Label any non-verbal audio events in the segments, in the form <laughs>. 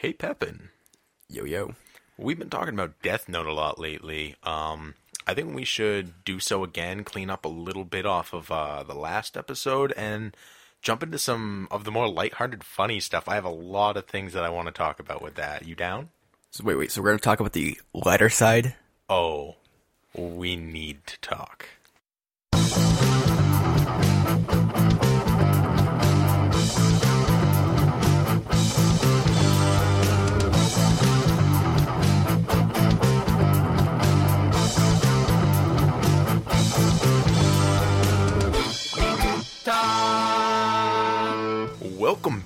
Hey, Pepin. Yo yo. We've been talking about Death Note a lot lately. Um, I think we should do so again, clean up a little bit off of uh, the last episode, and jump into some of the more lighthearted, funny stuff. I have a lot of things that I want to talk about with that. You down? So wait, wait. So we're gonna talk about the lighter side. Oh, we need to talk.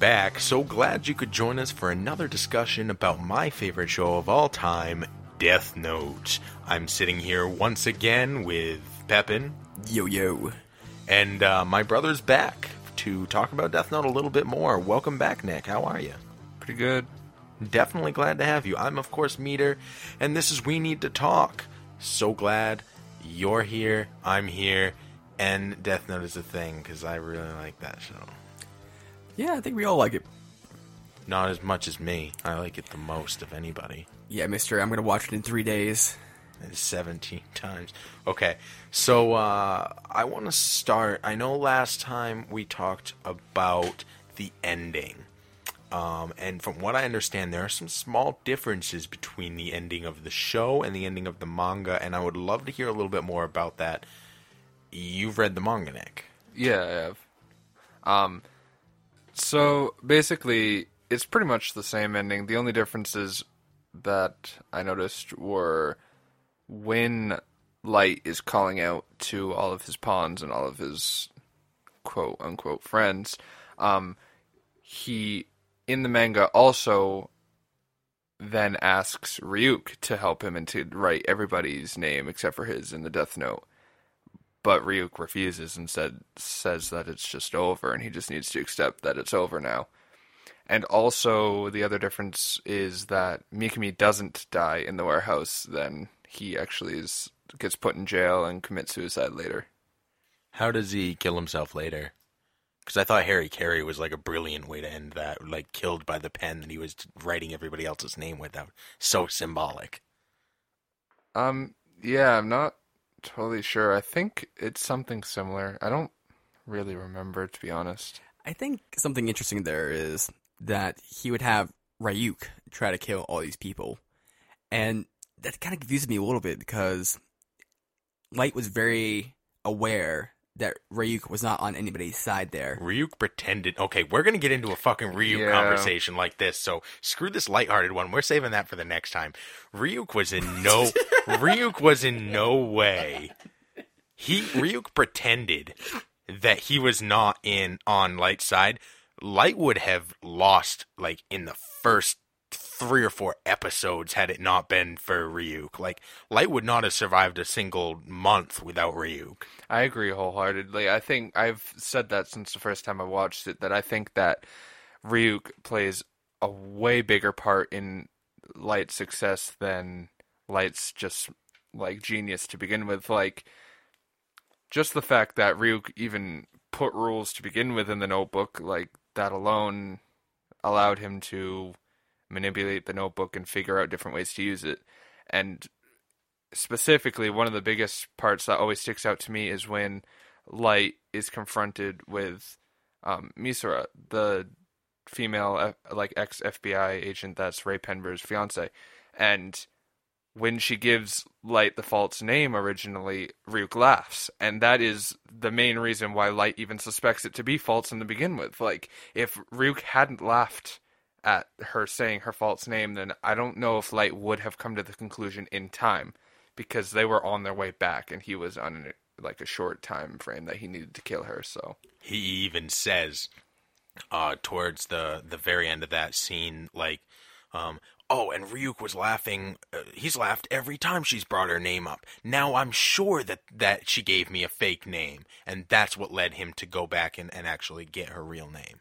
Back. So glad you could join us for another discussion about my favorite show of all time, Death Note. I'm sitting here once again with Pepin, Yo yo. and uh, my brother's back to talk about Death Note a little bit more. Welcome back, Nick. How are you? Pretty good. Definitely glad to have you. I'm, of course, Meader, and this is We Need to Talk. So glad you're here, I'm here, and Death Note is a thing because I really like that show. Yeah, I think we all like it. Not as much as me. I like it the most of anybody. Yeah, Mister. I'm gonna watch it in three days. And 17 <laughs> times. Okay, so uh, I want to start. I know last time we talked about the ending. Um, and from what I understand, there are some small differences between the ending of the show and the ending of the manga, and I would love to hear a little bit more about that. You've read the manga, Nick. Yeah, I have. Um, so basically, it's pretty much the same ending. The only differences that I noticed were when Light is calling out to all of his pawns and all of his quote unquote friends. Um, he in the manga also then asks Ryuk to help him and to write everybody's name except for his in the Death Note. But Ryuk refuses and said says that it's just over and he just needs to accept that it's over now. And also the other difference is that Mikami doesn't die in the warehouse, then he actually is gets put in jail and commits suicide later. How does he kill himself later? Because I thought hara-kiri was like a brilliant way to end that, like killed by the pen that he was writing everybody else's name with. That was so symbolic. Um yeah, I'm not totally sure. I think it's something similar. I don't really remember to be honest. I think something interesting there is that he would have Ryuk try to kill all these people, and that kind of confuses me a little bit because Light was very aware that Ryuk was not on anybody's side there. Ryuk pretended. Okay, we're gonna get into a fucking Ryuk Yeah. conversation like this. So screw this lighthearted one. We're saving that for the next time. Ryuk was in no. <laughs> Ryuk was in no way. He Ryuk pretended that he was not in on Light's side. Light would have lost like in the first three or four episodes had it not been for Ryuk. Like Light would not have survived a single month without Ryuk. I agree wholeheartedly. I think I've said that since the first time I watched it that I think that Ryuk plays a way bigger part in Light's success than Light's just like genius to begin with. Like just the fact that Ryuk even put rules to begin with in the notebook, like that alone allowed him to manipulate the notebook and figure out different ways to use it. And specifically, one of the biggest parts that always sticks out to me is when Light is confronted with um, Misora, the female like ex FBI agent that's Raye Penber's fiance, and when she gives Light the false name originally, Ryuk laughs, and that is the main reason why Light even suspects it to be false in the begin with. Like, if Ryuk hadn't laughed at her saying her false name, then I don't know if Light would have come to the conclusion in time, because they were on their way back, and he was on like a short time frame that he needed to kill her. So. He even says uh towards the the very end of that scene like um oh and Ryuk was laughing uh, he's laughed every time she's brought her name up. Now I'm sure that that she gave me a fake name. And that's what led him to go back and, and actually get her real name.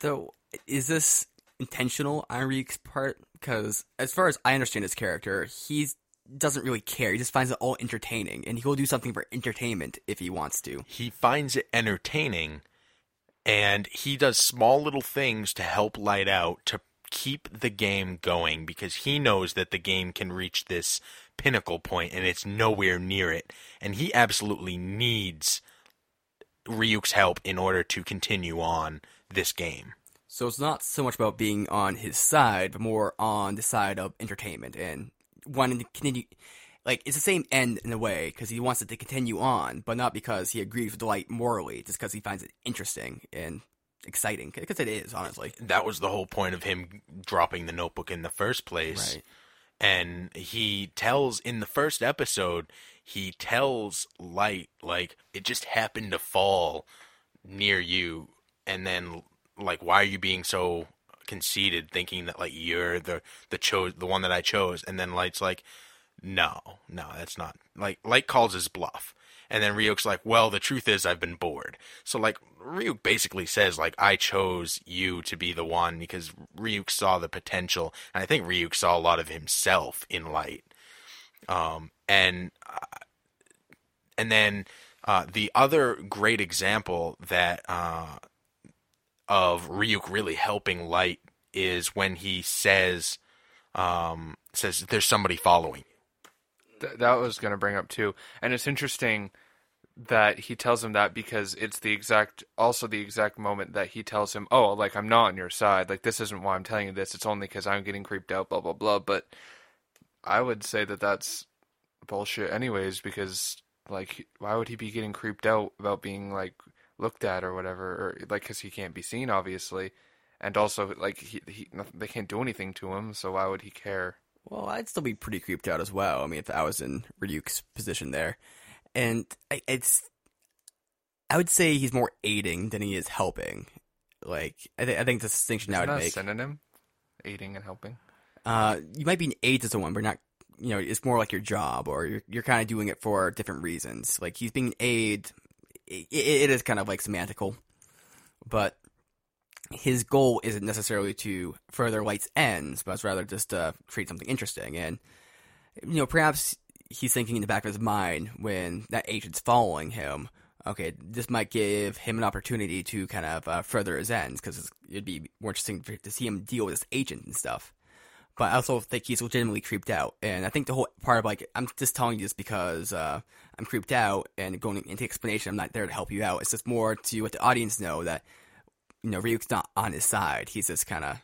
Though, is this intentional on Ryuk's part? Because as far as I understand his character, he doesn't really care. He just finds it all entertaining, and he'll do something for entertainment if he wants to. he finds it entertaining and he does small little things to help light out to keep the game going because he knows that the game can reach this pinnacle point and it's nowhere near it. And he absolutely needs Ryuk's help in order to continue on this game. So it's not so much about being on his side, but more on the side of entertainment and wanting to continue. Like it's the same end in a way because he wants it to continue on, but not because he agrees with Light morally, just because he finds it interesting and exciting. Because it is, honestly. That was the whole point of him dropping the notebook in the first place. Right. And he tells in the first episode, he tells Light like it just happened to fall near you, and then like why are you being so conceited, thinking that like you're the the chose the one that I chose, and then Light's like, no, no, that's not like Light calls his bluff. And then Ryuk's like, well, the truth is I've been bored. So like Ryuk basically says like I chose you to be the one because Ryuk saw the potential, and I think Ryuk saw a lot of himself in Light. Um, and uh, and then uh, the other great example that uh, of Ryuk really helping Light is when he says um, says there's somebody following. Th- that was going to bring up too, and it's interesting that he tells him that because it's the exact also the exact moment that he tells him, "Oh, like I'm not on your side. Like this isn't why I'm telling you this. It's only because I'm getting creeped out." Blah blah blah. But I would say that that's bullshit, anyways, because like why would he be getting creeped out about being like looked at or whatever, or like because he can't be seen, obviously, and also like he, he they can't do anything to him, so why would he care? Well, I'd still be pretty creeped out as well. I mean, if I was in Ryuk's position there, and I, it's, I would say he's more aiding than he is helping. Like, I, th- I think the distinction I Isn't would that a make. synonym? Aiding and helping. Uh, you might be an aid to someone, but not. You know, it's more like your job, or you're you're kind of doing it for different reasons. Like he's being an aid. It, it is kind of like semantical, but his goal isn't necessarily to further White's ends, but it's rather just to create something interesting. And you know, perhaps he's thinking in the back of his mind when that agent's following him. Okay, this might give him an opportunity to kind of uh, further his ends because it'd be more interesting to see him deal with this agent and stuff. But I also think he's legitimately creeped out, and I think the whole part of like I'm just telling you this because uh, I'm creeped out and going into explanation. I'm not there to help you out. It's just more to let the audience know that you know Ryuk's not on his side. He's just kind of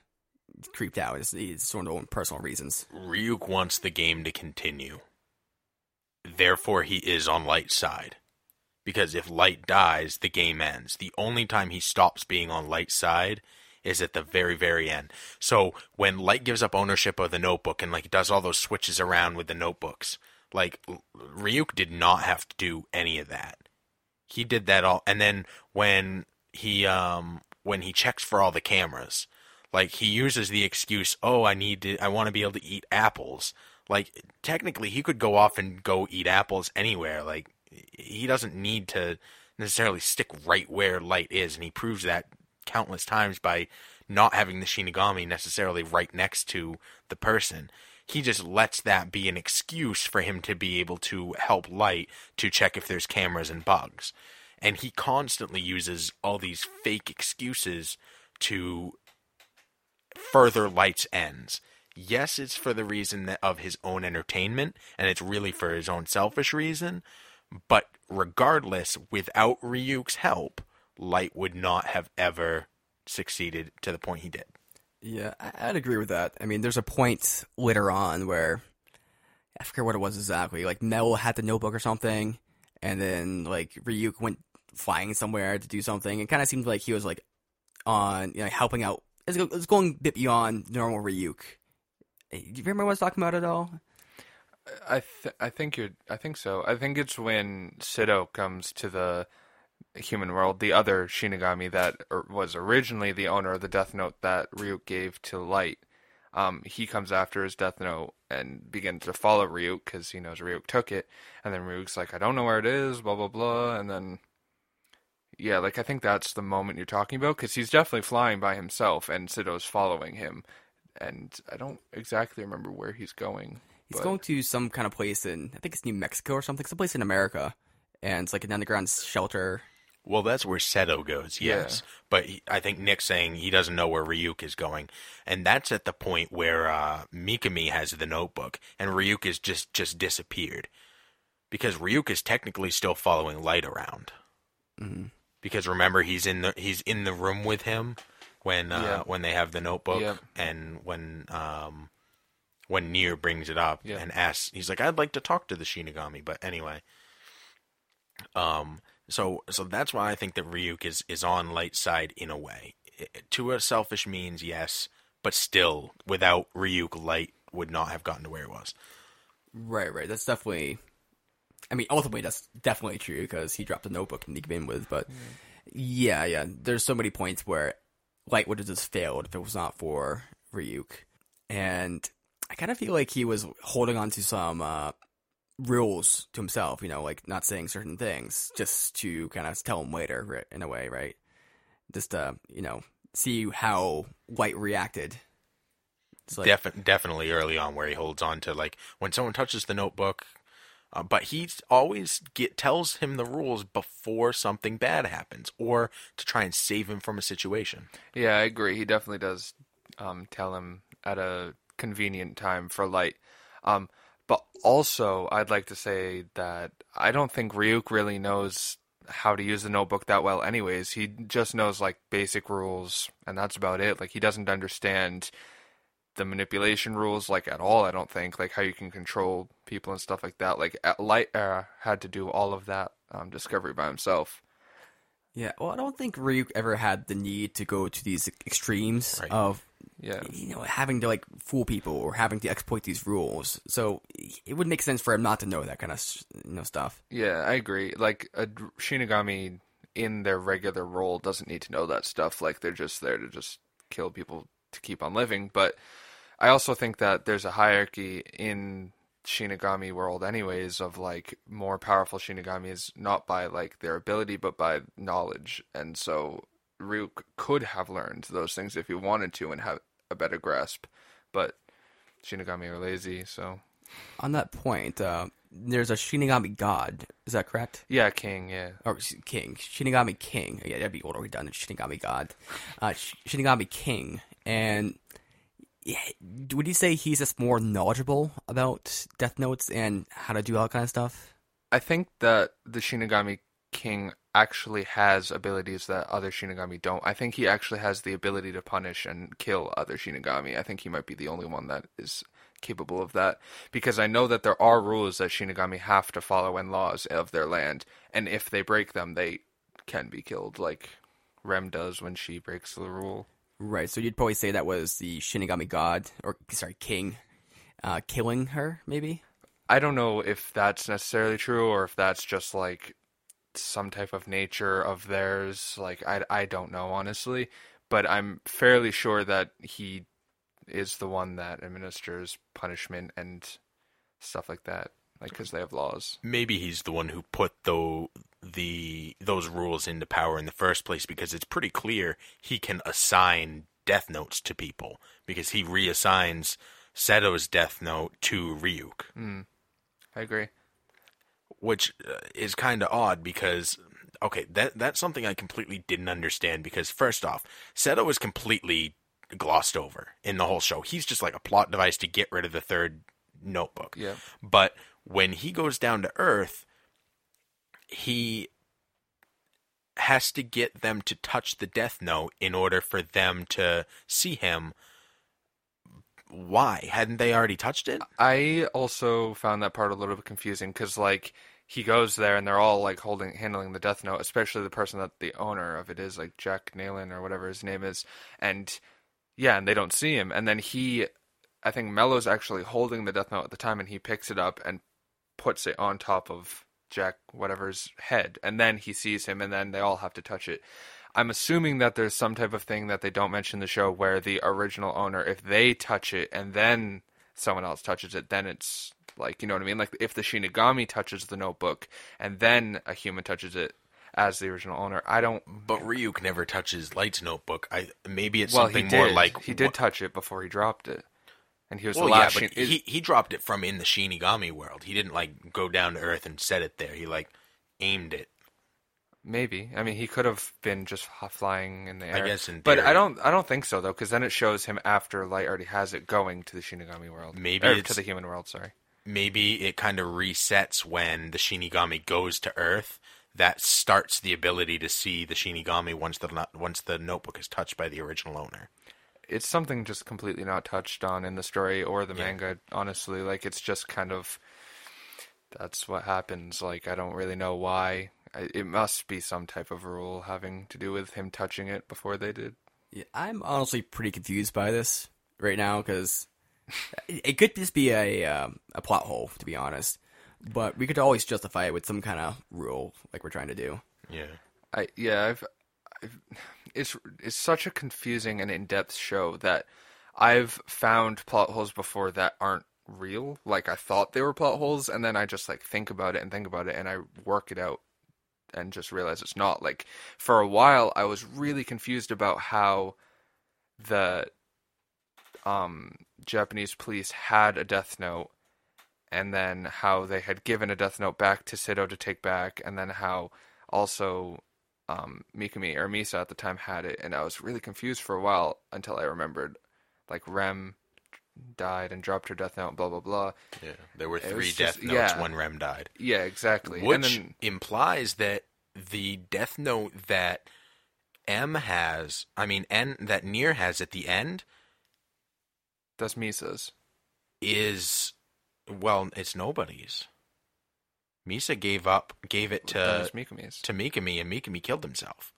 creeped out. It's, it's sort of own personal reasons. Ryuk wants the game to continue. Therefore, he is on Light's side. Because if Light dies, the game ends. The only time he stops being on Light's side is at the very, very end. So when Light gives up ownership of the notebook and like does all those switches around with the notebooks, like Ryuk did not have to do any of that. He did that all, and then when he um when he checks for all the cameras, like he uses the excuse, "Oh, I need to, I want to be able to eat apples." Like technically, he could go off and go eat apples anywhere. Like he doesn't need to necessarily stick right where light is, and he proves that countless times by not having the Shinigami necessarily right next to the person. He just lets that be an excuse for him to be able to help Light to check if there's cameras and bugs. And he constantly uses all these fake excuses to further Light's ends. Yes, it's for the reason that of his own entertainment, and it's really for his own selfish reason. But regardless, without Ryuk's help, Light would not have ever succeeded to the point he did. Yeah, I- I'd agree with that. I mean, there's a point later on where I forget what it was exactly. Like Mel had the notebook or something, and then like Ryuk went flying somewhere to do something. It kind of seemed like he was like on, you know, helping out. It's, it's going a bit beyond normal Ryuk. Eh, Do you remember what I was talking about at all? I th- I think you're I think so. I think it's when Sidoh comes to the human world, the other Shinigami that was originally the owner of the Death Note that Ryuk gave to Light. Um, he comes after his Death Note and begins to follow Ryuk because he knows Ryuk took it, and then Ryuk's like, "I don't know where it is," blah blah blah, and then yeah, like I think that's the moment you're talking about because he's definitely flying by himself, and Sidoh's following him, and I don't exactly remember where he's going. He's but- going to some kind of place in, I think it's New Mexico or something, some place in America, and it's like an underground shelter. Well, that's where Sidoh goes, Yeah. yes. But he, I think Nick's saying he doesn't know where Ryuk is going, and that's at the point where uh, Mikami has the notebook, and Ryuk has just just disappeared, because Ryuk is technically still following Light around. Mhm. Because remember, he's in the he's in the room with him when uh, Yeah. when they have the notebook, Yep. and when um when Near brings it up Yeah. and asks, he's like, "I'd like to talk to the Shinigami," but anyway. Um, so so that's why I think that Ryuk is is on Light's side in a way. I- to a selfish means, yes, but still, without Ryuk, Light would not have gotten to where it was. Right, right. That's definitely. I mean, ultimately, that's definitely true because he dropped the notebook to begin with. But yeah, yeah. There's so many points where Light would have just failed if it was not for Ryuk, and I kind of feel like he was holding on to some uh, rules to himself. You know, like not saying certain things just to kind of tell him later, ri- in a way, right? Just to, you know, see how White reacted. It's like, Defi- definitely early on where he holds on to like when someone touches the notebook, uh, but he always get tells him the rules before something bad happens or to try and save him from a situation. Yeah, I agree. He definitely does um, tell him at a convenient time for light. Um, but also, I'd like to say that I don't think Ryuk really knows how to use the notebook that well, anyways. He just knows like basic rules, and that's about it. Like he doesn't understand the manipulation rules like at all. I don't think like how you can control people and stuff like that. Like Light uh, had to do all of that um, discovery by himself. Yeah, well, I don't think Ryuk ever had the need to go to these extremes Right. of Yeah. you know having to like fool people or having to exploit these rules. So it would make sense for him not to know that kind of you know stuff. Yeah, I agree. Like a Shinigami in their regular role doesn't need to know that stuff. Like they're just there to just kill people to keep on living. But I also think that there's a hierarchy in Shinigami world anyways of like more powerful Shinigamis not by like their ability but by knowledge. And so Ryuk could have learned those things if he wanted to and have a better grasp. But Shinigami are lazy, so On that point, uh, there's a Shinigami God. Is that correct? yeah, King, yeah. Or King, Shinigami King. Yeah, that'd be little redundant. Shinigami God, uh, Sh- Shinigami King, and yeah, would you say he's just more knowledgeable about Death Notes and how to do all that kind of stuff? I think that the Shinigami King actually has abilities that other Shinigami don't. I think he actually has the ability to punish and kill other Shinigami. I think he might be the only one that is capable of that because I know that there are rules that Shinigami have to follow and laws of their land, and if they break them, they can be killed, like Rem does when she breaks the rule. Right. So you'd probably say that was the Shinigami God, or sorry, King, uh, killing her, maybe. I don't know if that's necessarily true or if that's just like some type of nature of theirs. Like I I don't know honestly, but I'm fairly sure that he is the one that administers punishment and stuff like that. Like because they have laws. Maybe he's the one who put the the those rules into power in the first place because it's pretty clear he can assign death notes to people because he reassigns Sidoh's death note to Ryuk. Mm. I agree. Which uh, is kind of odd because okay, that that's something I completely didn't understand because first off, Sidoh is completely glossed over in the whole show. He's just like a plot device to get rid of the third notebook. Yeah. But when he goes down to Earth, he has to get them to touch the death note in order for them to see him. Why hadn't they already touched it? I also found that part a little bit confusing because like he goes there and they're all like holding handling the death note, especially the person that the owner of it is, like Jack Neylon or whatever his name is, and yeah, and they don't see him, and then he, I think Mello's actually holding the death note at the time, and he picks it up and puts it on top of Jack whatever's head, and then he sees him, and then they all have to touch it. I'm assuming that there's some type of thing that they don't mention in the show where the original owner, if they touch it and then someone else touches it, then it's like you know what I mean. Like if the Shinigami touches the notebook and then a human touches it as the original owner, I don't. But Ryuk never touches Light's notebook. I maybe it's well, something more like he did touch it before he dropped it, and he was Well, the yeah, last. but Shin- he he dropped it from in the Shinigami world. He didn't like go down to Earth and set it there. He like aimed it. Maybe. I mean, he could have been just flying in the air. guess in but theory. I don't. I don't think so though, because then it shows him after Light already has it going to the Shinigami world. Maybe Or it's- to the human world. Sorry. maybe it kind of resets when the Shinigami goes to Earth. That starts the ability to see the Shinigami once the once the notebook is touched by the original owner. It's something just completely not touched on in the story or the Yeah. manga. Honestly, like it's just kind of. That's what happens. Like I don't really know why. I, it must be some type of rule having to do with him touching it before they did. Yeah, I'm honestly pretty confused by this right now because it, it could just be a um, a plot hole, to be honest. But we could always justify it with some kind of rule, like we're trying to do. Yeah, I yeah, I've, I've it's it's such a confusing and in-depth show that I've found plot holes before that aren't real. Like I thought they were plot holes, and then I just like think about it and think about it, and I work it out, and just realize it's not. Like for a while, I was really confused about how the um Japanese police had a death note and then how they had given a death note back to Sidoh to take back, and then how also um, Mikami or Misa at the time had it, and I was really confused for a while until I remembered, like Rem died and dropped her death note, blah blah blah. yeah. There were three death just- notes yeah. when Rem died, Yeah, exactly. which and then implies that the death note that M has, I mean N that Near has at the end that's Misa's. is well, it's nobody's. Misa gave up, gave it to Mikami's. to Mikami, and Mikami killed himself.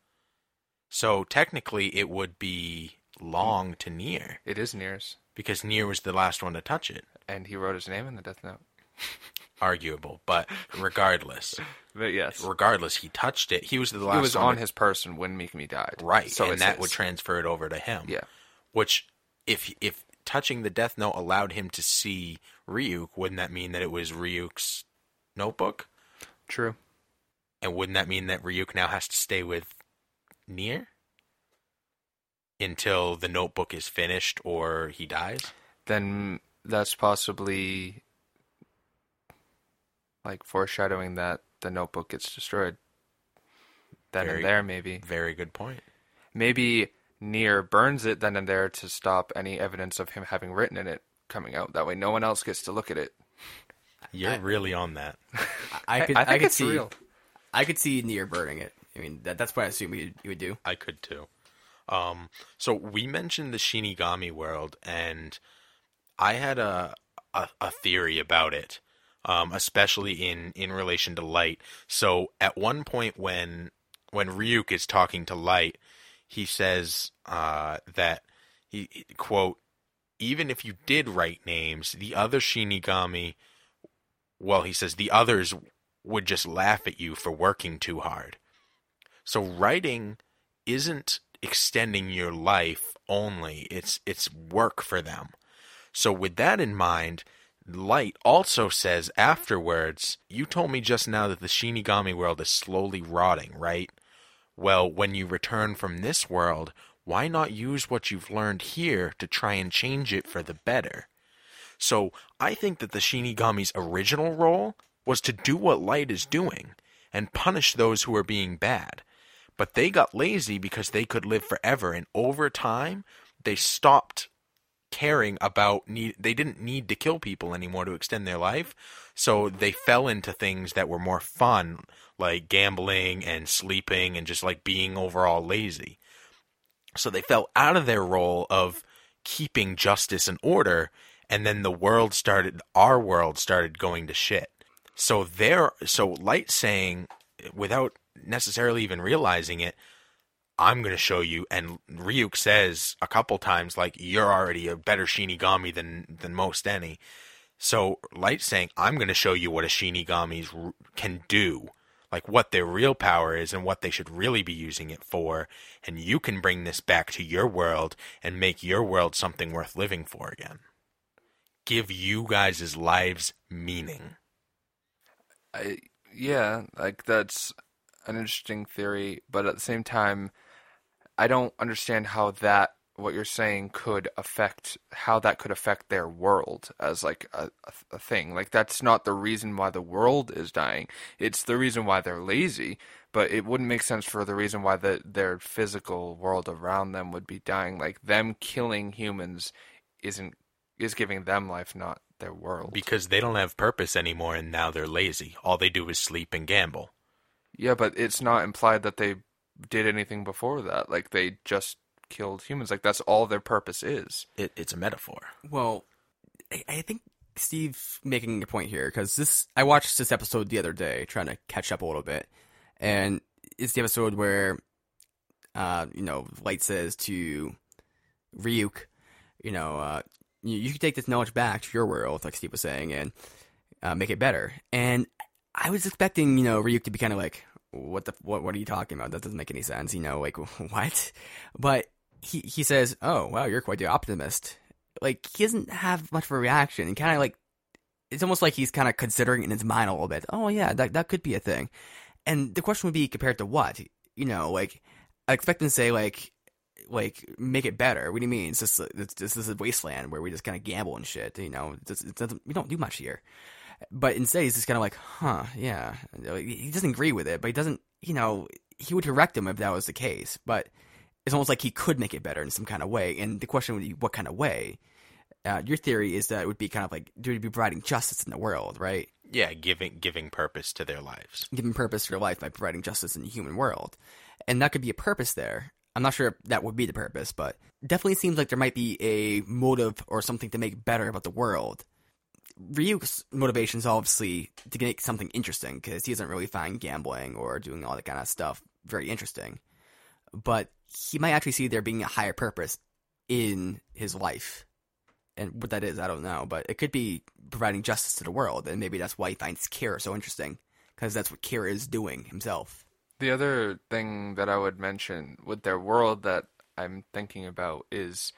So technically, it would be long to Near It is Near's, because Near was the last one to touch it. and he wrote his name in the death note. <laughs> Arguable, but regardless, <laughs> But yes, regardless, he touched it. He was the last. it was on to- his person when Mikami died. right, so and that his. would transfer it over to him. Yeah, Which, if if touching the Death Note allowed him to see Ryuk, wouldn't that mean that it was Ryuk's notebook? true. And wouldn't that mean that Ryuk now has to stay with Nier until the notebook is finished or he dies? Then that's possibly like foreshadowing that the notebook gets destroyed. Then Very- and there, maybe. Very good point. Maybe Near burns it then and there to stop any evidence of him having written in it coming out. That way, no one else gets to look at it. You're I- really on that. <laughs> I could, I I, think could it's see, real. I could see Near burning it. I mean, that, that's what I assume you, you would do. I could too. Um, so we mentioned the Shinigami world, and I had a a, a theory about it, um, especially in in relation to Light. So at one point when when Ryuk is talking to Light, he says uh, that he quote even if you did write names, the other Shinigami, well, he says the others would just laugh at you for working too hard. So writing isn't extending your life only. It's it's work for them. So with that in mind, Light also says afterwards, you told me just now that the Shinigami world is slowly rotting, right? Well, when you return from this world, why not use what you've learned here to try and change it for the better? So I think that the Shinigami's original role was to do what Light is doing and punish those who are being bad. But they got lazy because they could live forever, and over time, they stopped caring about need. They didn't need to kill people anymore to extend their life, so they fell into things that were more fun, like gambling and sleeping and just like being overall lazy. So they fell out of their role of keeping justice and order, and then the world started, our world started going to shit. So there, so Light saying, without necessarily even realizing it, I'm going to show you. And Ryuk says a couple times, like, you're already a better Shinigami than, than most any. So Light saying, I'm going to show you what a Shinigami can do, like what their real power is and what they should really be using it for. And you can bring this back to your world and make your world something worth living for again. Give you guys' lives meaning. I, yeah, like that's an interesting theory, but at the same time, I don't understand how that what you're saying could affect how that could affect their world as like a, a, thing. Like that's not the reason why the world is dying. It's the reason why they're lazy. But it wouldn't make sense for the reason why the, their physical world around them would be dying. Like them killing humans isn't is giving them life, not their world. Because they don't have purpose anymore and now they're lazy. All they do is sleep and gamble. Yeah, but it's not implied that they did anything before that. Like they just killed humans. Like that's all their purpose is. It, it's a metaphor. Well, I, I think Steve's making a point here because this I watched this episode the other day, trying to catch up a little bit, and it's the episode where, uh, you know, Light says to Ryuk, you know, uh, you, you can take this knowledge back to your world, like Steve was saying, and uh, make it better. And I was expecting, you know, Ryuk to be kind of like, what the what what are you talking about? That doesn't make any sense, you know, like <laughs> what? But he he says, "Oh, wow, you're quite the optimist." Like he doesn't have much of a reaction, and kind of like it's almost like he's kind of considering in his mind a little bit. Oh yeah, that that could be a thing. And the question would be compared to what? You know, like I expect him to say like like make it better. What do you mean? It's just it's, this is a wasteland where we just kind of gamble and shit. You know, it's, it doesn't, we don't do much here. But instead, he's just kind of like, huh, yeah. He doesn't agree with it, but he doesn't, you know, he would correct him if that was the case. But it's almost like he could make it better in some kind of way. And the question would be, what kind of way? Uh, your theory is that it would be kind of like, do we be providing justice in the world, right? Yeah, giving giving purpose to their lives. Giving purpose to their life by providing justice in the human world. And that could be a purpose there. I'm not sure if that would be the purpose, but definitely seems like there might be a motive or something to make better about the world Ryuk's motivation is obviously to make something interesting because he doesn't really find gambling or doing all that kind of stuff very interesting. But he might actually see there being a higher purpose in his life. And what that is, I don't know. But it could be providing justice to the world, and maybe that's why he finds Kira so interesting because that's what Kira is doing himself. The other thing that I would mention with their world that I'm thinking about is,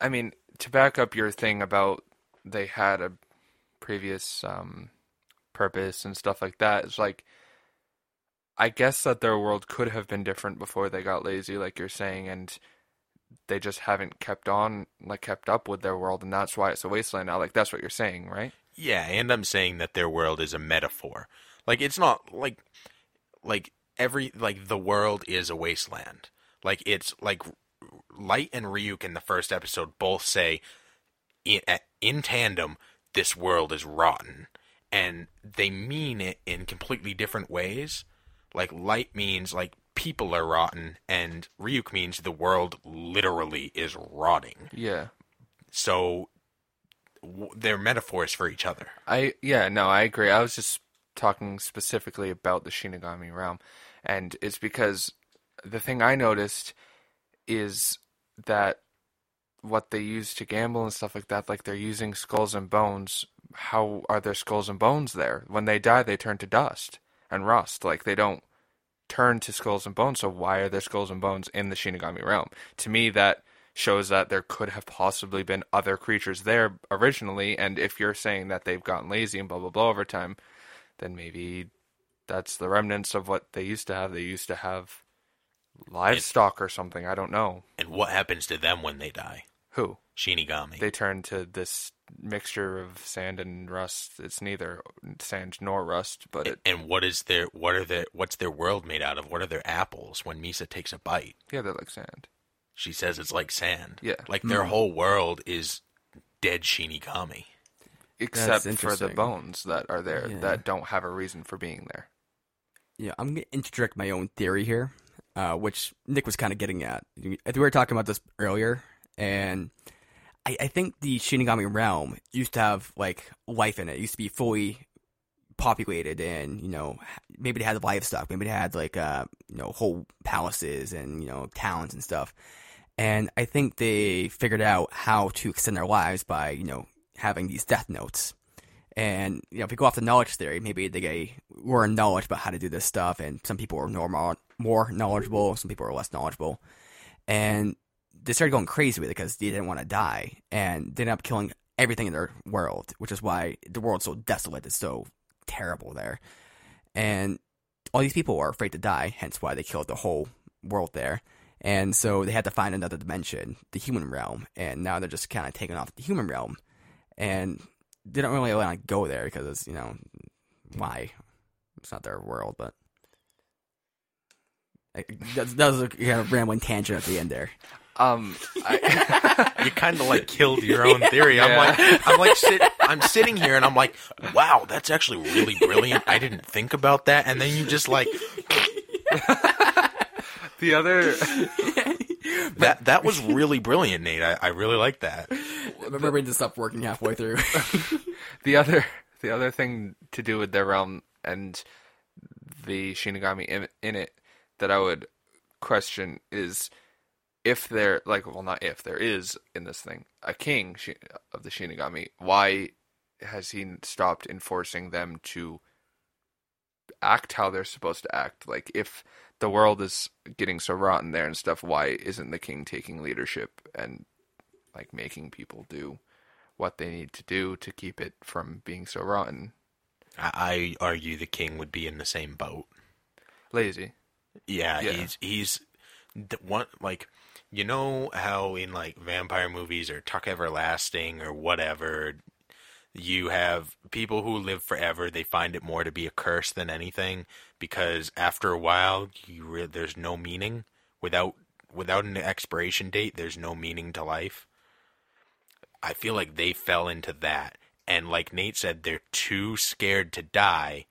I mean, to back up your thing about they had a previous um, purpose and stuff like that. It's like I guess that their world could have been different before they got lazy, like you're saying, and they just haven't kept on, like kept up with their world, and that's why it's a wasteland now. Like that's what you're saying, right? Yeah, and I'm saying that their world is a metaphor. Like it's not like like every like the world is a wasteland. Like it's like Light and Ryuk in the first episode both say in, in tandem this world is rotten. And they mean it in completely different ways. Like, light means, like, people are rotten, and Ryuk means the world literally is rotting. Yeah. So, w- they're metaphors for each other. I, yeah, no, I agree. I was just talking specifically about the Shinigami realm. And it's because the thing I noticed is that what they use to gamble and stuff like that, like they're using skulls and bones. How are there skulls and bones there? When they die, they turn to dust and rust. Like they don't turn to skulls and bones. So why are there skulls and bones in the Shinigami realm? To me, that shows that there could have possibly been other creatures there originally. And if you're saying that they've gotten lazy and blah blah blah over time, then maybe that's the remnants of what they used to have. They used to have livestock or something. I don't know. And what happens to them when they die? Who? Shinigami. They turn to this mixture of sand and rust. It's neither sand nor rust, but it. And what is their what are their what's their world made out of? What are their apples? When Misa takes a bite, Yeah, they're like sand. she says it's like sand. Yeah. Like their whole world is dead Shinigami. Except for the bones that are there Yeah. that don't have a reason for being there. Yeah, I'm gonna interject my own theory here, uh, which Nick was kind of getting at. We were talking about this earlier, and I, I think the Shinigami realm used to have like life in it. It used to be fully populated, and you know maybe they had livestock, maybe they had like uh, you know whole palaces and you know towns and stuff. And I think they figured out how to extend their lives by you know having these death notes. And you know, if we go off the knowledge theory, maybe they were in knowledge about how to do this stuff, and some people were normal, more knowledgeable, some people were less knowledgeable, and they started going crazy with it because they didn't want to die, and they ended up killing everything in their world, which is why the world's so desolate, it's so terrible there, and all these people are afraid to die, hence why they killed the whole world there, And so they had to find another dimension, the human realm, and now they're just kind of taking off the human realm, and they don't really want to go there because it's you know why? It's not their world, but eh, that, that was a kind of rambling tangent at the end there. Um, I, <laughs> You kind of like killed your own theory. I'm like, I'm like, sit, I'm sitting here and I'm like, wow, that's actually really brilliant. I didn't think about that. And then you just like <laughs> the other <laughs> that. That was really brilliant, Nate. I, I really like that. Remember to stop working halfway through. the other the other thing to do with their realm and the Shinigami in, in it that I would question is if there like well not if there is in this thing a king of the Shinigami why has he stopped enforcing them to act how they're supposed to act like if the world is getting so rotten there and stuff why isn't the king taking leadership and like making people do what they need to do to keep it from being so rotten. I, argue the king would be in the same boat. Lazy. Yeah, Yeah. he's he's one like you know how in like vampire movies or Tuck Everlasting or whatever you have people who live forever they find it more to be a curse than anything because after a while re- there's no meaning. Without without an expiration date there's no meaning to life. I feel like they fell into that. And like Nate said they're too scared to die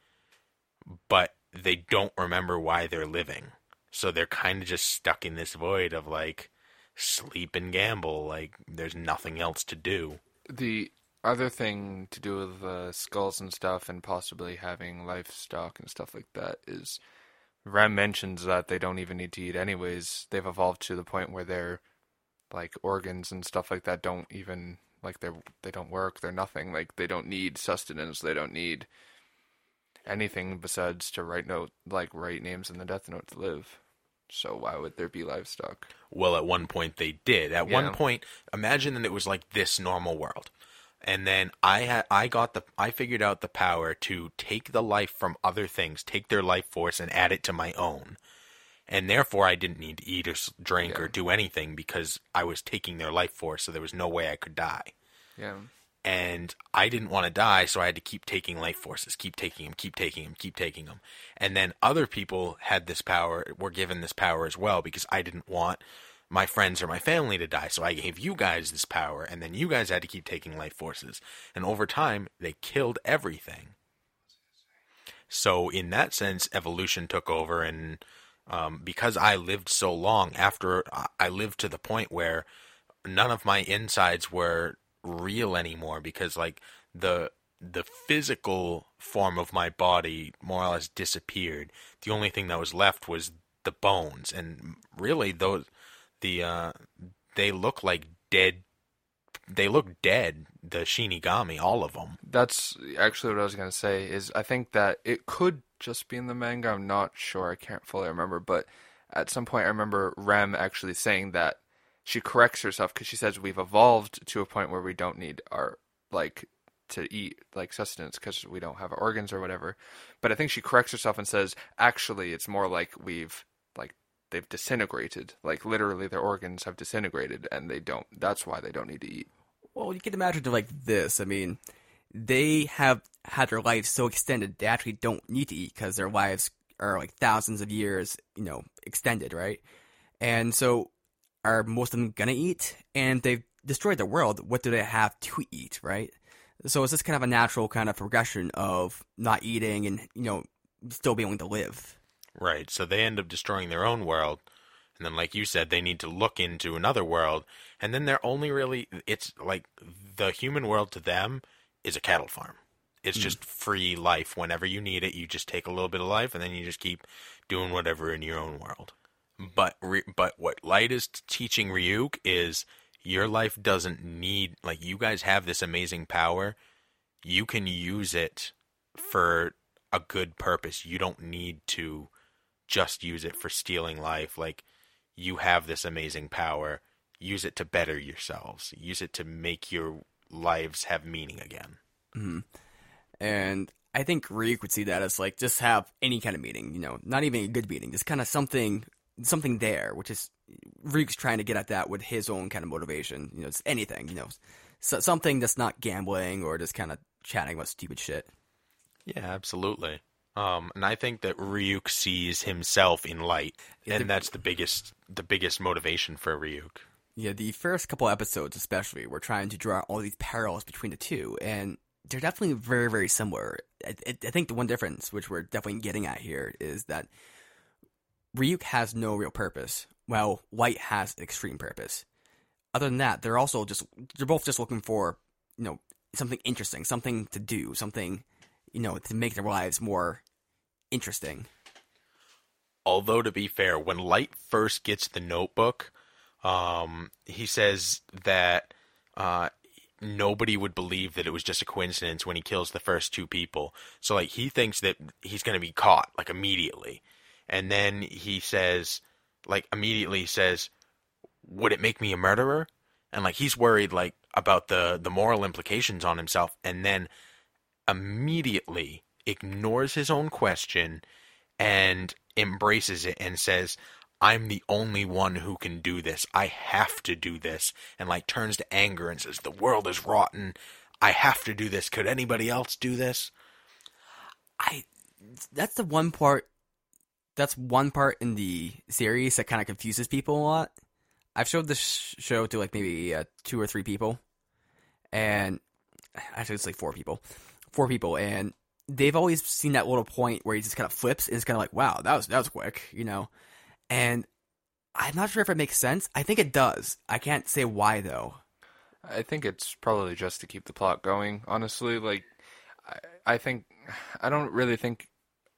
but they don't remember why they're living. So they're kind of just stuck in this void of like sleep and gamble. Like there's nothing else to do. The other thing to do with uh, skulls and stuff and possibly having livestock and stuff like that is Rem mentions that they don't even need to eat anyways. They've evolved to the point where their like organs and stuff like that don't even like they're they don't work, they're nothing. Like they don't need sustenance, they don't need anything besides to write note like write names in the death note to live. So why would there be livestock? Well, at one point they did. At Yeah. one point, imagine that it was like this normal world. And then I had I got the I figured out the power to take the life from other things, take their life force and add it to my own. And therefore I didn't need to eat or drink or do anything because I was taking their life force, so there was no way I could die. Yeah. And I didn't want to die, so I had to keep taking life forces, keep taking them, keep taking them, keep taking them. And then other people had this power, were given this power as well, because I didn't want my friends or my family to die, so I gave you guys this power, and then you guys had to keep taking life forces. And over time, they killed everything. So in that sense, evolution took over, and um, because I lived so long, after I- I lived to the point where none of my insides were real anymore because like the the physical form of my body more or less disappeared. The only thing that was left was the bones, and really those the uh, they look like dead. They look dead. The Shinigami, all of them. That's actually what I was gonna say. Is I think that it could just be in the manga. I'm not sure. I can't fully remember, but at some point I remember Rem actually saying that she corrects herself because she says we've evolved to a point where we don't need our like to eat like sustenance because we don't have organs or whatever. But I think she corrects herself and says actually it's more like we've like they've disintegrated. Like literally their organs have disintegrated and they don't. That's why they don't need to eat. Well, you can imagine it like this. I mean, they have had their lives so extended they actually don't need to eat because their lives are like thousands of years, you know, extended, right? And so, are most of them gonna eat? And they've destroyed the world. What do they have to eat, right? So it's just kind of a natural kind of progression of not eating and you know still being able to live. Right. So they end up destroying their own world. And then, like you said, they need to look into another world. And then they're only really, it's like the human world to them is a cattle farm. It's mm-hmm. just free life. Whenever you need it, you just take a little bit of life and then you just keep doing whatever in your own world. But, but what Light is teaching Ryuk is your life doesn't need, like, you guys have this amazing power. You can use it for a good purpose. You don't need to just use it for stealing life. Like you have this amazing power. Use it to better yourselves. Use it to make your lives have meaning again. hmm And I think Ryuk would see that as like just have any kind of meeting, you know, not even a good meeting, just kind of something, something there, which is Ryuk's trying to get at that with his own kind of motivation. You know, it's anything. You know, so, something that's not gambling or just kind of chatting about stupid shit. Yeah, absolutely. Um, and I think that Ryuk sees himself in light, Yeah, and the- that's the biggest the biggest motivation for Ryuk. Yeah, the first couple episodes, especially, we're trying to draw all these parallels between the two, and they're definitely very, very similar. I I think the one difference, which we're definitely getting at here, is that Ryuk has no real purpose, while Light has extreme purpose. Other than that, they're also just they're both just looking for you know something interesting, something to do, something you know to make their lives more interesting. Although to be fair, when Light first gets the notebook, um, he says that uh, nobody would believe that it was just a coincidence when he kills the first two people. So like he thinks that he's going to be caught like immediately, and then he says like immediately says, "Would it make me a murderer?" And like he's worried like about the the moral implications on himself, and then immediately ignores his own question and embraces it and says, I'm the only one who can do this. I have to do this. And like turns to anger and says, The world is rotten. I have to do this. Could anybody else do this? I that's the one part that's one part in the series that kind of confuses people a lot. I've showed this sh- show to like maybe uh, two or three people, and actually it's like four people, four people, and they've always seen that little point where he just kind of flips and it's kind of like, wow, that was that was quick, you know, and I'm not sure if it makes sense. I think it does. I can't say why though. I think it's probably just to keep the plot going. Honestly, like I, I think I don't really think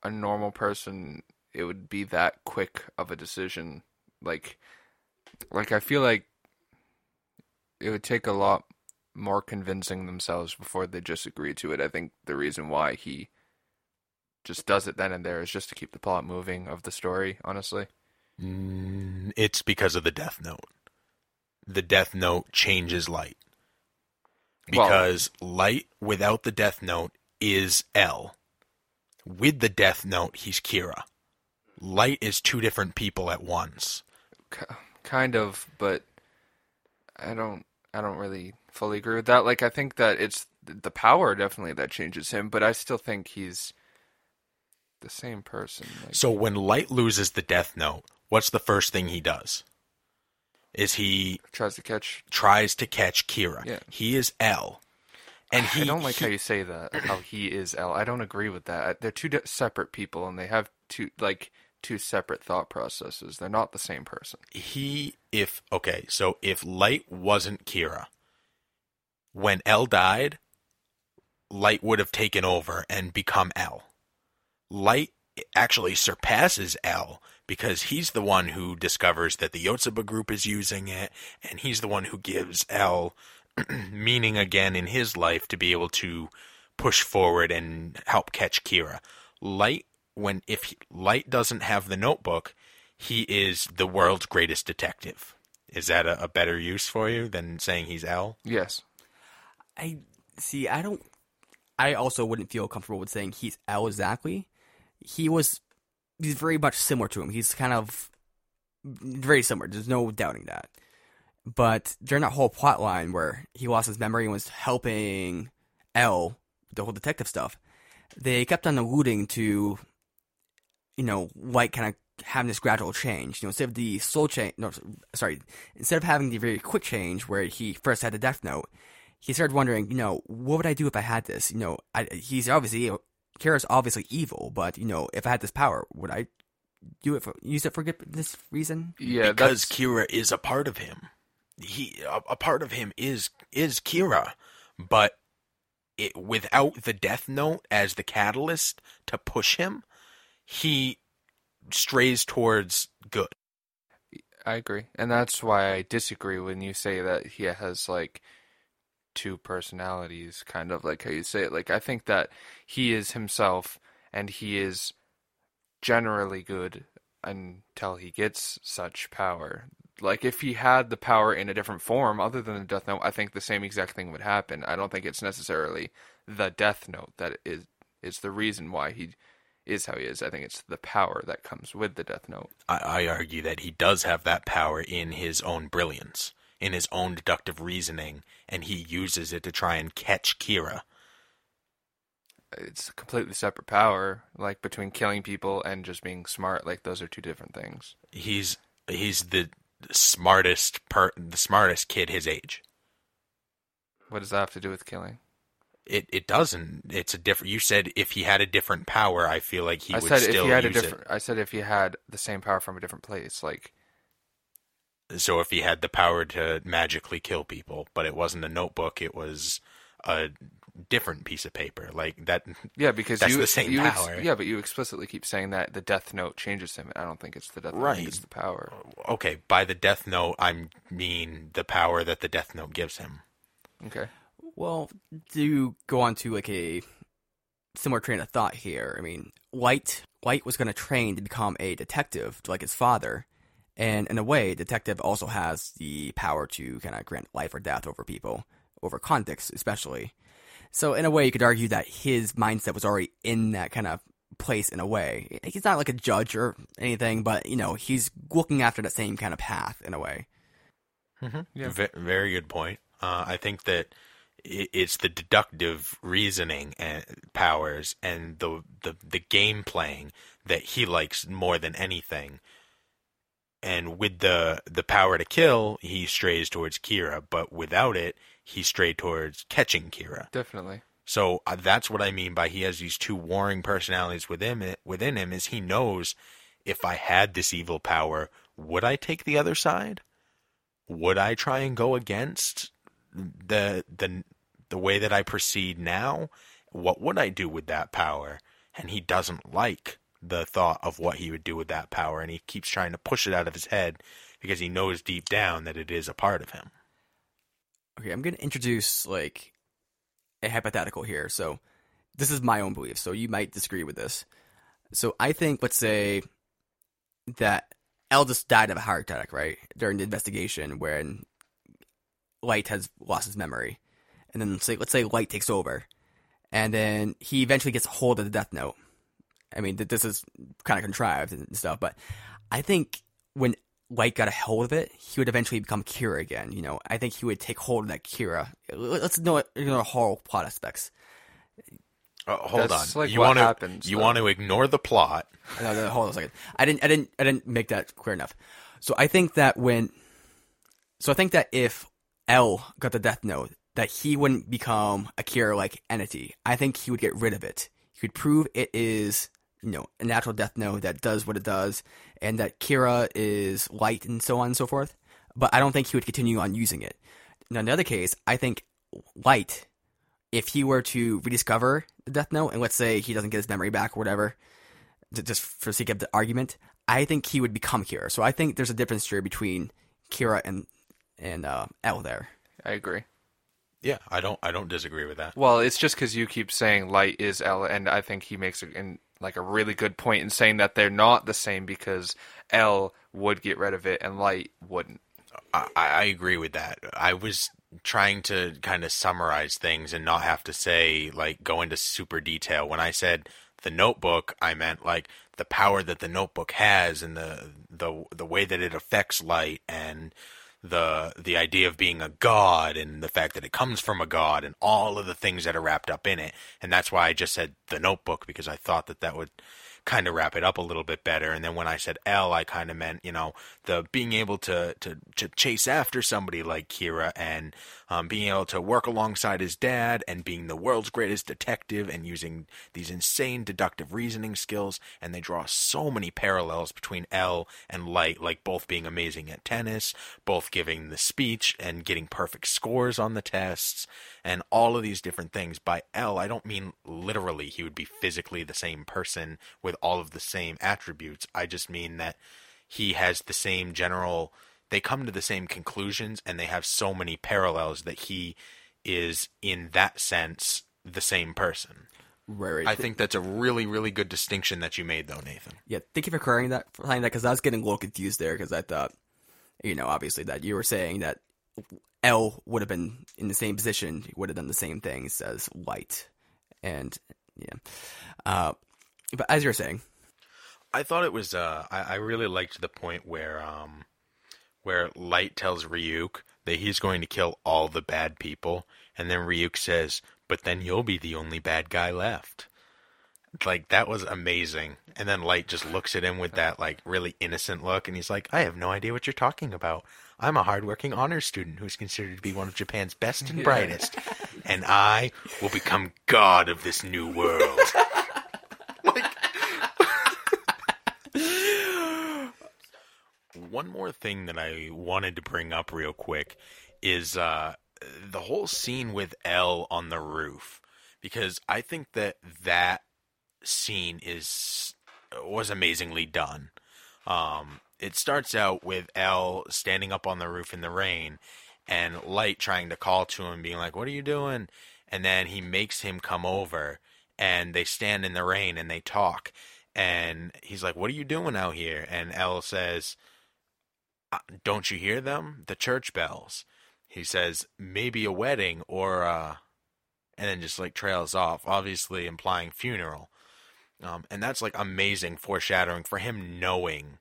a normal person it would be that quick of a decision. Like, like I feel like it would take a lot more convincing themselves before they just agree to it. I think the reason why he just does it then and there is just to keep the plot moving of the story. Honestly, Mm, it's because of the Death Note. The Death Note changes light. Well- Because light without the Death Note is L. With the Death Note, he's Kira. Light is two different people at once. Kind of, but I don't. I don't really fully agree with that. Like, I think that it's the power definitely that changes him, but I still think he's the same person. Like, So when Light loses the Death Note, what's the first thing he does? Is he tries to catch. tries to catch Kira. Yeah. He is L. And he I don't like he- how you say that. How he is L. I don't agree with that. They're two separate people, and they have two like two separate thought processes. They're not the same person. he if okay so if light wasn't kira when l died light would have taken over and become l light actually surpasses l because he's the one who discovers that the yotsuba group is using it and he's the one who gives l <clears throat> meaning again in his life to be able to push forward and help catch kira light when if he- light doesn't have the notebook he is the world's greatest detective. Is that a, a better use for you than saying he's L? Yes. I see. I don't. I also wouldn't feel comfortable with saying he's L exactly. He was. He's very much similar to him. He's kind of very similar. There's no doubting that. But during that whole plot line where he lost his memory and was helping L with the whole detective stuff, they kept on alluding to, you know, Light kind of having this gradual change. You know, instead of the slow change, no, sorry, instead of having the very quick change where he first had the Death Note, he started wondering, you know, what would I do if I had this? You know, I, he's obviously Kira's obviously evil, but you know, if I had this power, would I do it for use it for good, this reason? Yeah. because that's Kira is a part of him. He a, a part of him is is Kira, but it, without the Death Note as the catalyst to push him, he strays towards good. I agree, and that's why I disagree when you say that he has like two personalities, kind of like how you say it. Like I think that he is himself, and he is generally good until he gets such power. Like if he had the power in a different form other than the Death Note, I think the same exact thing would happen. I don't think it's necessarily the Death Note that is is the reason why he is how he is. I think it's the power that comes with the Death Note. I, I argue that he does have that power in his own brilliance, in his own deductive reasoning, and he uses it to try and catch Kira. It's a completely separate power, like between killing people and just being smart. Like those are two different things. He's he's the smartest per the smartest kid his age. What does that have to do with killing? It it doesn't. It's a different. You said if he had a different power, I feel like he I would said if he had a use different. I said if he had the same power from a different place, like. So if he had the power to magically kill people, but it wasn't a notebook, it was a different piece of paper, like that. yeah, because That's you the same you ex- power. yeah, but you explicitly keep saying that the Death Note changes him. I don't think it's the Death Note. Right. It's the power. Okay, by the Death Note, I mean the power that the Death Note gives him. Okay. Well, to go on to like a similar train of thought here, I mean, White Light was going to train to become a detective, like his father, and in a way, detective also has the power to kind of grant life or death over people, over convicts especially. So in a way, you could argue that his mindset was already in that kind of place in a way. He's not like a judge or anything, but you know, he's looking after that same kind of path in a way. Mm-hmm. Yeah. V- very good point. Uh, I think that i- it's the deductive reasoning and powers and the, the the game playing that he likes more than anything. And with the the power to kill, he strays towards Kira, but without it, he strayed towards catching Kira. Definitely. So uh, that's what I mean by he has these two warring personalities within it. Within him, is he knows if I had this evil power, would I take the other side? Would I try and go against the the the way that I proceed now? What would I do with that power? And he doesn't like the thought of what he would do with that power, and he keeps trying to push it out of his head because he knows deep down that it is a part of him. Okay, I'm going to introduce like a hypothetical here. So this is my own belief. So you might disagree with this. So I think, let's say that Eldest died of a heart attack, right? During the investigation when Light has lost his memory. And then let's say, let's say Light takes over. And then he eventually gets a hold of the Death Note. I mean, this is kind of contrived and stuff, but I think when Light got a hold of it, he would eventually become Kira again. You know, I think he would take hold of that Kira. Let's know, you know, whole plot aspects. Uh, hold That's on, like you what want to happens, you though. want to ignore the plot. No, no, hold on a second. I didn't, I didn't, I didn't make that clear enough. So I think that when, so I think that if L got the Death Note, that he wouldn't become a Kira-like entity. I think he would get rid of it. He would prove it is, you know, a natural Death Note that does what it does, and that Kira is light and so on and so forth. But I don't think he would continue on using it. Now, in the other case, I think Light, if he were to rediscover the Death Note, and let's say he doesn't get his memory back or whatever, just for sake of the argument, I think he would become Kira. So I think there's a difference here between Kira and and uh, L there. I agree. Yeah, I don't I don't disagree with that. Well, it's just because you keep saying light is L, and I think he makes a, in, like a really good point in saying that they're not the same because L would get rid of it and light wouldn't. I, I agree with that. I was trying to kind of summarize things and not have to say like go into super detail. When I said the notebook, I meant like the power that the notebook has and the the the way that it affects light and the the idea of being a god and the fact that it comes from a god and all of the things that are wrapped up in it. And that's why I just said the notebook because I thought that that would kind of wrap it up a little bit better. And then when I said L, I kind of meant, you know, the being able to, to, to chase after somebody like Kira and um, being able to work alongside his dad and being the world's greatest detective and using these insane deductive reasoning skills. And they draw so many parallels between L and Light, like both being amazing at tennis, both giving the speech and getting perfect scores on the tests and all of these different things. By L, I don't mean literally he would be physically the same person with all of the same attributes. I just mean that he has the same general, they come to the same conclusions and they have so many parallels that he is, in that sense, the same person. Right, right. I think that's a really, really good distinction that you made, though, Nathan. Yeah, thank you for clarifying that, for saying that, because I was getting a little confused there, because I thought, you know, obviously that you were saying that L would have been in the same position, would have done the same things as Light, and yeah. Uh, But as you're saying, I thought it was. Uh, I, I really liked the point where um, where Light tells Ryuk that he's going to kill all the bad people, and then Ryuk says, "But then you'll be the only bad guy left." Like that was amazing. And then Light just looks at him with that like really innocent look, and he's like, "I have no idea what you're talking about. I'm a hardworking honor student who's considered to be one of Japan's best and brightest, and I will become god of this new world." <laughs> one more thing that I wanted to bring up real quick is uh, the whole scene with L on the roof because I think that that scene is was amazingly done. Um, it starts out with L standing up on the roof in the rain and Light trying to call to him, being like, "What are you doing?" And then he makes him come over, and they stand in the rain and they talk. And he's like, "What are you doing out here?" And L says, "Uh, "Don't you hear them? The church bells." He says, "Maybe a wedding or uh and then just like trails off, obviously implying funeral. Um, and that's like amazing foreshadowing for him knowing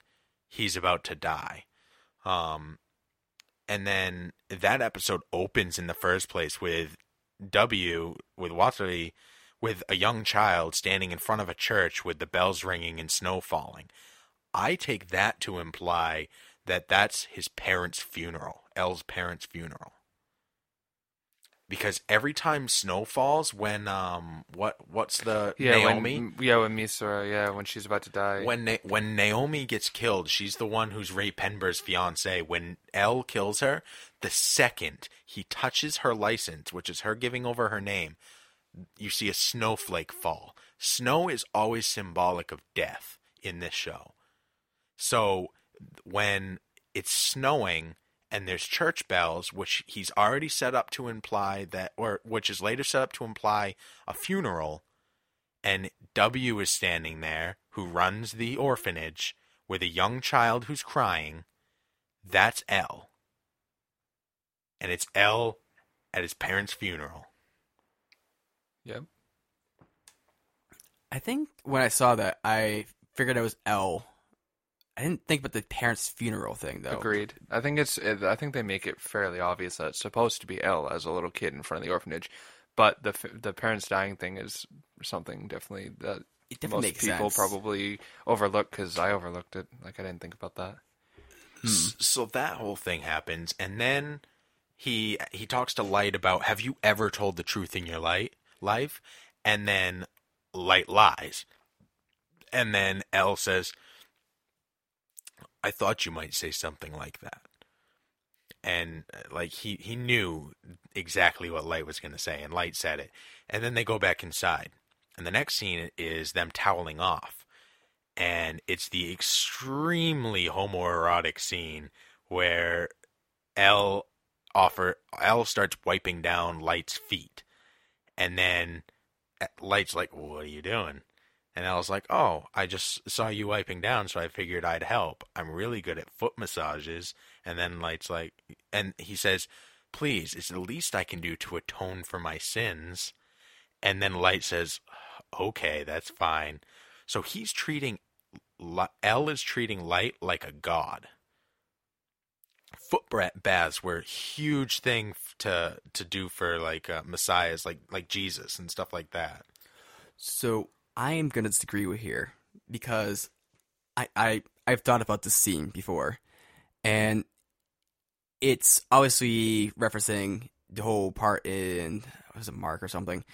he's about to die. Um, and then that episode opens in the first place with W with Watari with a young child standing in front of a church with the bells ringing and snow falling. I take that to imply that that's his parents' funeral, L's parents' funeral. Because every time snow falls, when um, what what's the Yeah, Naomi? when yeah, when Misora, yeah, when she's about to die. when Na- when Naomi gets killed, she's the one who's Raye Penber's fiance. When L kills her, the second he touches her license, which is her giving over her name, you see a snowflake fall. Snow is always symbolic of death in this show. So when it's snowing and there's church bells, which he's already set up to imply that, or which is later set up to imply a funeral, and W is standing there, who runs the orphanage, with a young child who's crying. That's L. And it's L at his parents' funeral. Yep. I think when I saw that, I figured it was L. I didn't think about the parents' funeral thing though. Agreed. I think it's. I think they make it fairly obvious that it's supposed to be L as a little kid in front of the orphanage, but the the parents dying thing is something definitely that It definitely most makes people sense. probably overlook because I overlooked it. Like I didn't think about that. S- So that whole thing happens, and then he he talks to Light about have you ever told the truth in your light life? And then Light lies, and then L says, "I thought you might say something like that." And uh, like he he knew exactly what Light was going to say, and Light said it. And then they go back inside, and the next scene is them toweling off and it's the extremely homoerotic scene where L offer L starts wiping down Light's feet, and then uh, Light's like, "What are you doing?" And I was like, "Oh, I just saw you wiping down, so I figured I'd help. I'm really good at foot massages." And then Light's like, and he says, "Please, it's the least I can do to atone for my sins." And then Light says, "Okay, that's fine." So he's treating L is treating Light like a god. Foot baths were a huge thing to to do for like uh, messiahs, like like Jesus and stuff like that. So I am gonna disagree with here because I I I've thought about this scene before, and it's obviously referencing the whole part in was it Mark or something,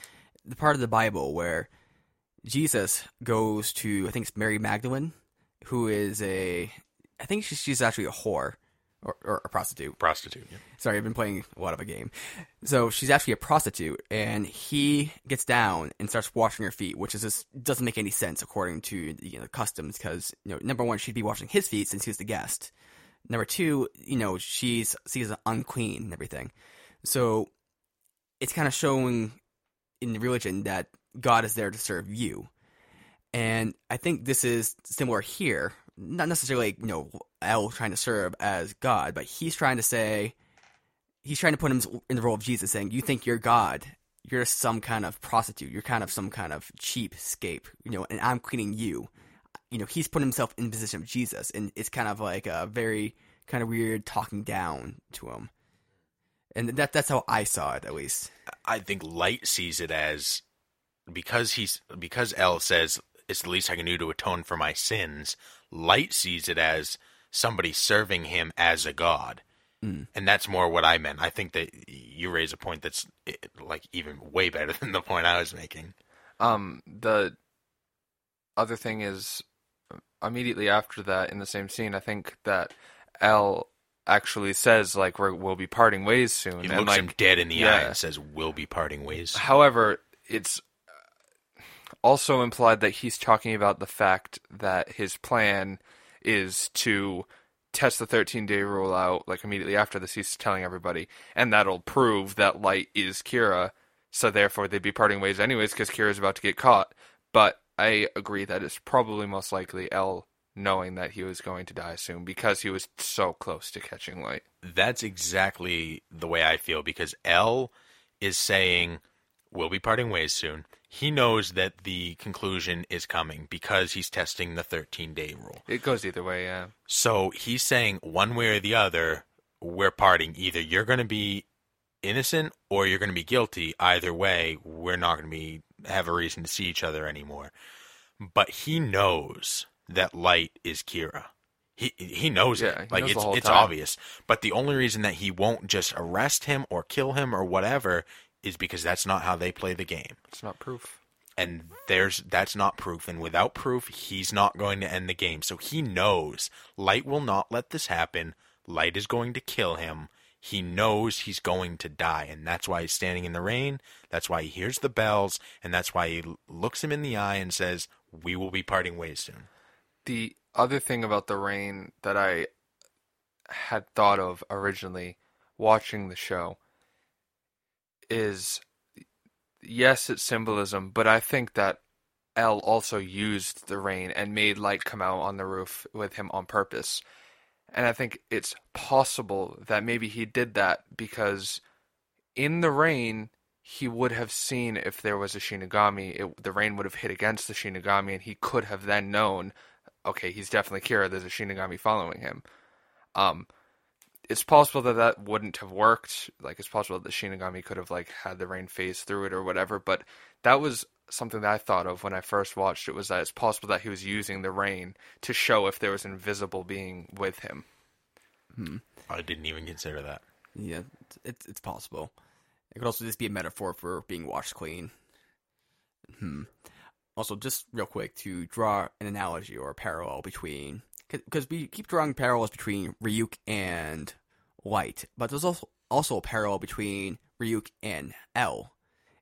the part of the Bible where Jesus goes to I think it's Mary Magdalene, who is a I think she's actually a whore or, or a prostitute. Prostitute. yeah. Sorry, I've been playing a lot of a game. So she's actually a prostitute, and he gets down and starts washing her feet, which is just doesn't make any sense according to you know customs. Because you know, number one, she'd be washing his feet since he was the guest. Number two, you know, she's sees as unclean and everything. So it's kind of showing in the religion that God is there to serve you. And I think this is similar here. Not necessarily, you know, L trying to serve as God, but he's trying to say, he's trying to put him in the role of Jesus, saying, "You think you're God? you're some kind of prostitute. You're kind of some kind of cheap scape, you know, and I'm cleaning you. You know, he's put himself in the position of Jesus, and it's kind of like a very kind of weird talking down to him. And that that's how I saw it, at least. I think Light sees it as because he's because L says it's the least I can do to atone for my sins. Light sees it as somebody serving him as a god, Mm. and that's more what I meant. I think that you raise a point that's eh, like even way better <laughs> than the point I was making. Um, the other thing is immediately after that in the same scene, I think that L actually says like we're, we'll be parting ways soon, He and looks like him dead in the eye and says, "We'll be parting ways." However, it's also implied that he's talking about the fact that his plan is to test the 13 day rule out like immediately after this he's telling everybody and that'll prove that light is kira. So therefore they'd be parting ways anyways because kira's about to get caught. But i agree that it's probably most likely l knowing that he was going to die soon because he was so close to catching light. That's exactly the way I feel because L is saying we'll be parting ways soon. He knows that the conclusion is coming because he's testing the 13 day rule. it goes either way yeah So he's saying one way or the other, we're parting. Either you're going to be innocent or you're going to be guilty. Either way, we're not going to be have a reason to see each other anymore. But he knows that Light is Kira. He he knows Yeah, it. he Like knows it's it's time. obvious. But the only reason that he won't just arrest him or kill him or whatever is because that's not how they play the game. It's not proof. And there's that's not proof. And without proof he's not going to end the game. So he knows light will not let this happen. Light is going to kill him. He knows he's going to die. And that's why he's standing in the rain. That's why he hears the bells. And that's why he looks him in the eye and says we will be parting ways soon. The other thing about the rain that I had thought of originally watching the show is yes, it's symbolism, but I think that L also used the rain and made light come out on the roof with him on purpose. And I think it's possible that maybe he did that because in the rain, he would have seen if there was a Shinigami, it, the rain would have hit against the Shinigami, and he could have then known, okay, he's definitely Kira. There's a Shinigami following him. Um, it's possible that that wouldn't have worked. Like, it's possible that the Shinigami could have like had the rain phase through it or whatever. But that was something that I thought of when I first watched it. Was that it's possible that he was using the rain to show if there was an invisible being with him. i didn't even consider that Yeah, it's- it's it's possible. It could also just be a metaphor for being washed clean. Hmm. Also, just real quick to draw an analogy or a parallel between because we keep drawing parallels between Ryuk and Light, but there's also also a parallel between Ryuk and L,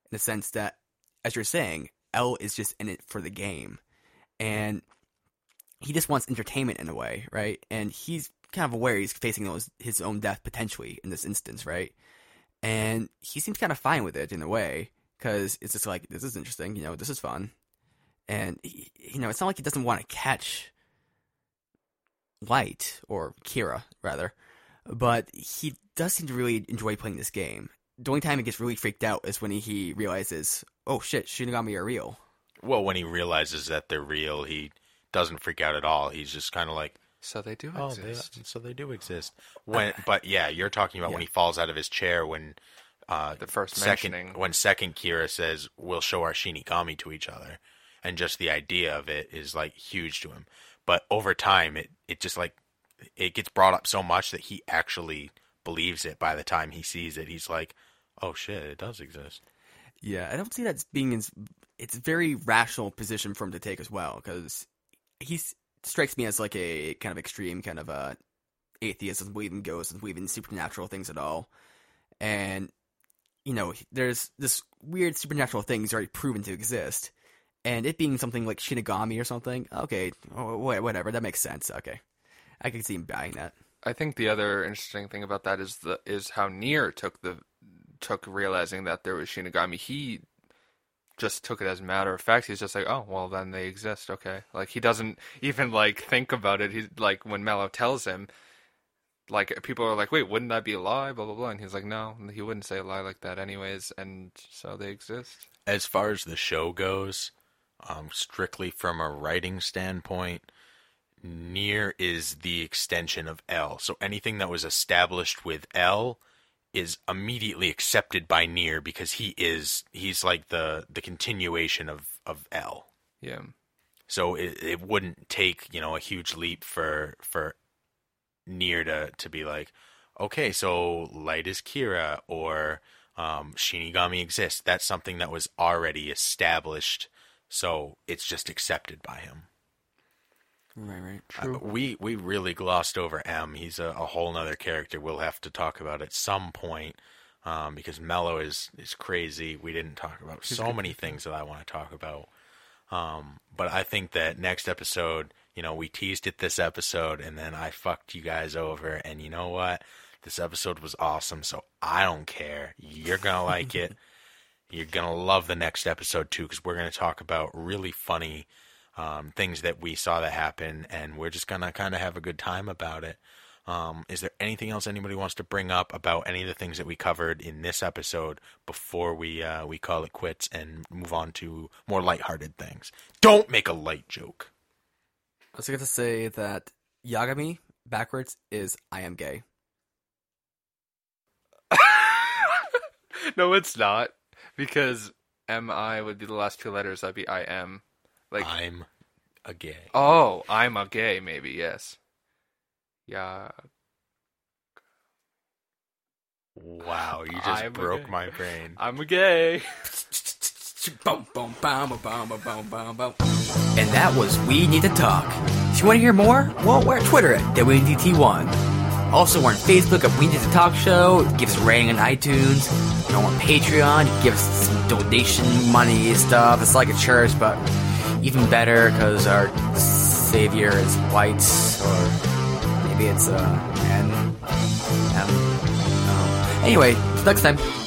in the sense that, as you're saying, L is just in it for the game, and he just wants entertainment in a way, right? And he's kind of aware he's facing those, his own death potentially in this instance, right? And he seems kind of fine with it in a way because it's just like this is interesting, you know, this is fun, and he, you know, it's not like he doesn't want to catch Light or Kira rather, but he does seem to really enjoy playing this game. The only time he gets really freaked out is when he, he realizes, oh shit, Shinigami are real. well when he realizes that they're real he doesn't freak out at all he's just kind of like So they do Oh, they, exist. so they do exist. When, but yeah, you're talking about when he falls out of his chair when uh, The first second mentioning. when second Kira says we'll show our Shinigami to each other, and just the idea of it is like huge to him. But over time, it it just like it gets brought up so much that he actually believes it. By the time he sees it, he's like, "Oh shit, it does exist." Yeah, I don't see that being as it's a very rational position for him to take as well because he strikes me as like a kind of extreme kind of a atheist doesn't believe in ghosts doesn't believe in supernatural things at all, and you know there's this weird supernatural thing he's already proven to exist, and it being something like Shinigami or something. Okay, wh- wh- whatever, that makes sense. Okay, I can see him buying that. I think the other interesting thing about that is the is how near took the took realizing that there was Shinigami. He just took it as a matter of fact. He's just like, oh well, then they exist. Okay, like he doesn't even like think about it. He's like when Mello tells him, like people are like, wait, wouldn't that be a lie? Blah blah blah. And he's like, no, he wouldn't say a lie like that anyways. And so they exist. As far as the show goes, um, strictly from a writing standpoint, near is the extension of L. So anything that was established with L is immediately accepted by near because he is he's like the the continuation of of L. Yeah. So it it wouldn't take you know a huge leap for for Near to to be like, okay, so light is Kira or um, Shinigami exists. That's something that was already established, so it's just accepted by him. Right, right. Uh, we we really glossed over M. He's a, a whole nother character we'll have to talk about at some point. Um, because Mello is is crazy. We didn't talk about so many things that I want to talk about. Um, but I think that next episode, you know, we teased it this episode, and then I fucked you guys over. And you know what? This episode was awesome, so I don't care. You're gonna like it. <laughs> You're gonna love the next episode too, because we're gonna talk about really funny um, things that we saw that happen, and we're just gonna kind of have a good time about it. Um, is there anything else anybody wants to bring up about any of the things that we covered in this episode before we uh, we call it quits and move on to more lighthearted things? Don't make a light joke. I was going to say that Yagami backwards is I am gay. <laughs> no, it's not because M I would be the last two letters. That'd be I M. Like I'm a gay. oh, I'm a gay. Maybe yes. Yeah. Wow, you just I'm broke my brain. I'm a gay. And that was We Need to Talk. If you want to hear more, well, we're at Twitter at WNDT1. Also, we're on Facebook at We Need to Talk Show. Give us a rating on iTunes. You know, on Patreon. Give us some donation money stuff. It's like a church, but even better because our savior is white, or maybe it's uh, man. and um, anyway, next time.